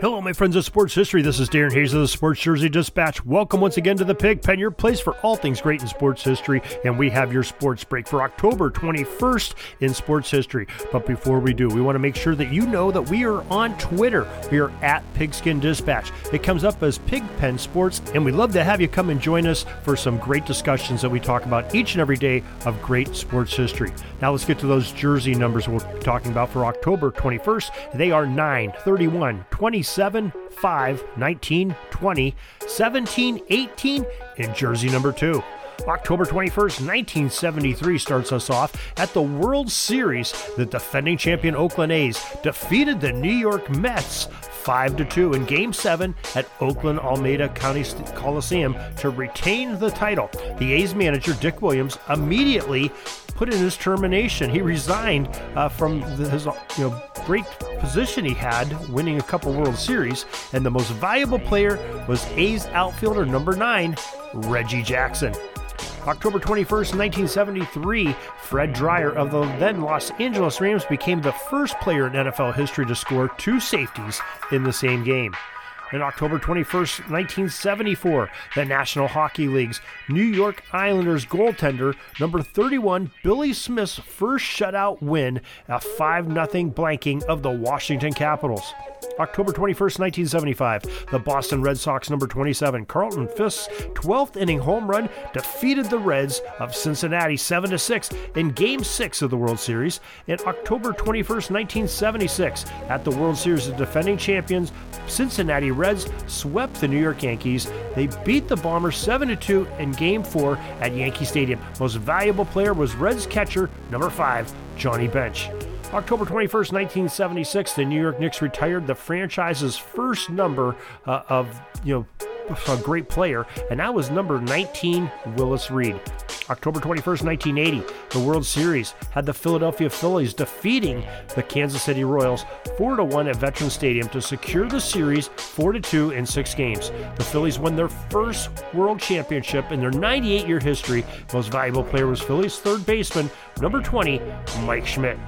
Hello, my friends of sports history. This is Darren Hayes of the Sports Jersey Dispatch. Welcome once again to the Pig Pen, your place for all things great in sports history. And we have your sports break for October 21st in sports history. But before we do, we want to make sure that you know that we are on Twitter. We are at Pigskin Dispatch. It comes up as Pig Pen Sports, and we'd love to have you come and join us for some great discussions that we talk about each and every day of great sports history. Now let's get to those jersey numbers we're talking about for October 21st. They are 9, 31, 20. 27, 5, 19, 20, 17, 18, and jersey number 2. October 21st, 1973 starts us off at the World Series. The defending champion Oakland A's defeated the New York Mets 5 to 2 in game 7 at Oakland Alameda County Coliseum to retain the title. The A's manager Dick Williams immediately put in his termination. He resigned uh, from the, his you know great position he had, winning a couple World Series, and the most valuable player was A's outfielder number nine, Reggie Jackson. October 21st, 1973, Fred Dryer of the then Los Angeles Rams became the first player in NFL history to score two safeties in the same game. In October 21st, 1974, the National Hockey League's New York Islanders goaltender, number 31, Billy Smith's first shutout win, a 5 0 blanking of the Washington Capitals. October 21st, 1975, the Boston Red Sox number 27, Carlton Fisk's 12th inning home run defeated the Reds of Cincinnati 7 6 in Game 6 of the World Series. In October 21st, 1976, at the World Series, the defending champions Cincinnati Reds swept the New York Yankees. They beat the Bombers 7 2 in Game 4 at Yankee Stadium. Most valuable player was Reds catcher number 5, Johnny Bench. October 21st, 1976, the New York Knicks retired the franchise's first number uh, of, you know, a great player, and that was number 19, Willis Reed. October 21st, 1980, the World Series had the Philadelphia Phillies defeating the Kansas City Royals 4 1 at Veterans Stadium to secure the series 4 2 in six games. The Phillies won their first World Championship in their 98 year history. Most valuable player was Phillies third baseman, number 20, Mike Schmidt.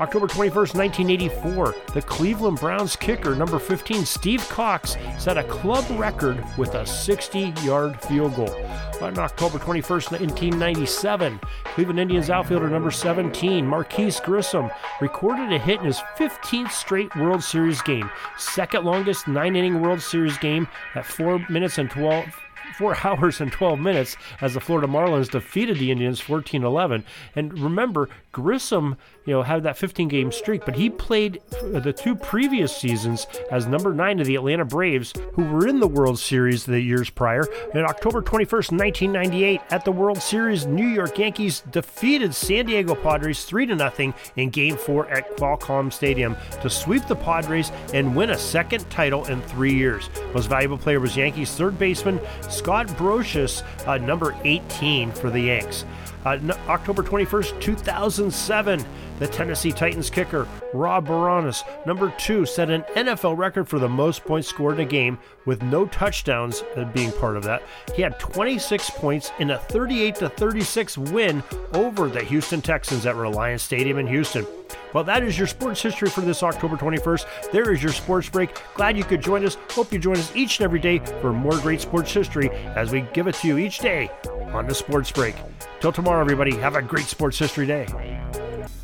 October 21st, 1984, the Cleveland Browns kicker, number 15, Steve Cox, set a club record with a 60 yard field goal. On October 21st, 1997, Cleveland Indians outfielder number 17, Marquis Grissom, recorded a hit in his 15th straight World Series game, second longest nine inning World Series game at 4 minutes and 12 four hours and 12 minutes as the Florida Marlins defeated the Indians 14 11. And remember, Grissom, you know, had that 15 game streak, but he played the two previous seasons as number nine of the Atlanta Braves, who were in the World Series the years prior. And October 21st, 1998, at the World Series, New York Yankees defeated San Diego Padres 3 0 in Game 4 at Qualcomm Stadium to sweep the Padres and win a second title in three years. Most valuable player was Yankees third baseman Scott Brosius, uh, number 18 for the Yanks. Uh, October 21st, 2007, the Tennessee Titans kicker Rob Bironas, number two, set an NFL record for the most points scored in a game with no touchdowns uh, being part of that. He had 26 points in a 38 36 win over the Houston Texans at Reliant Stadium in Houston. Well, that is your sports history for this October 21st. There is your sports break. Glad you could join us. Hope you join us each and every day for more great sports history as we give it to you each day on the sports break. Till tomorrow, everybody, have a great sports history day.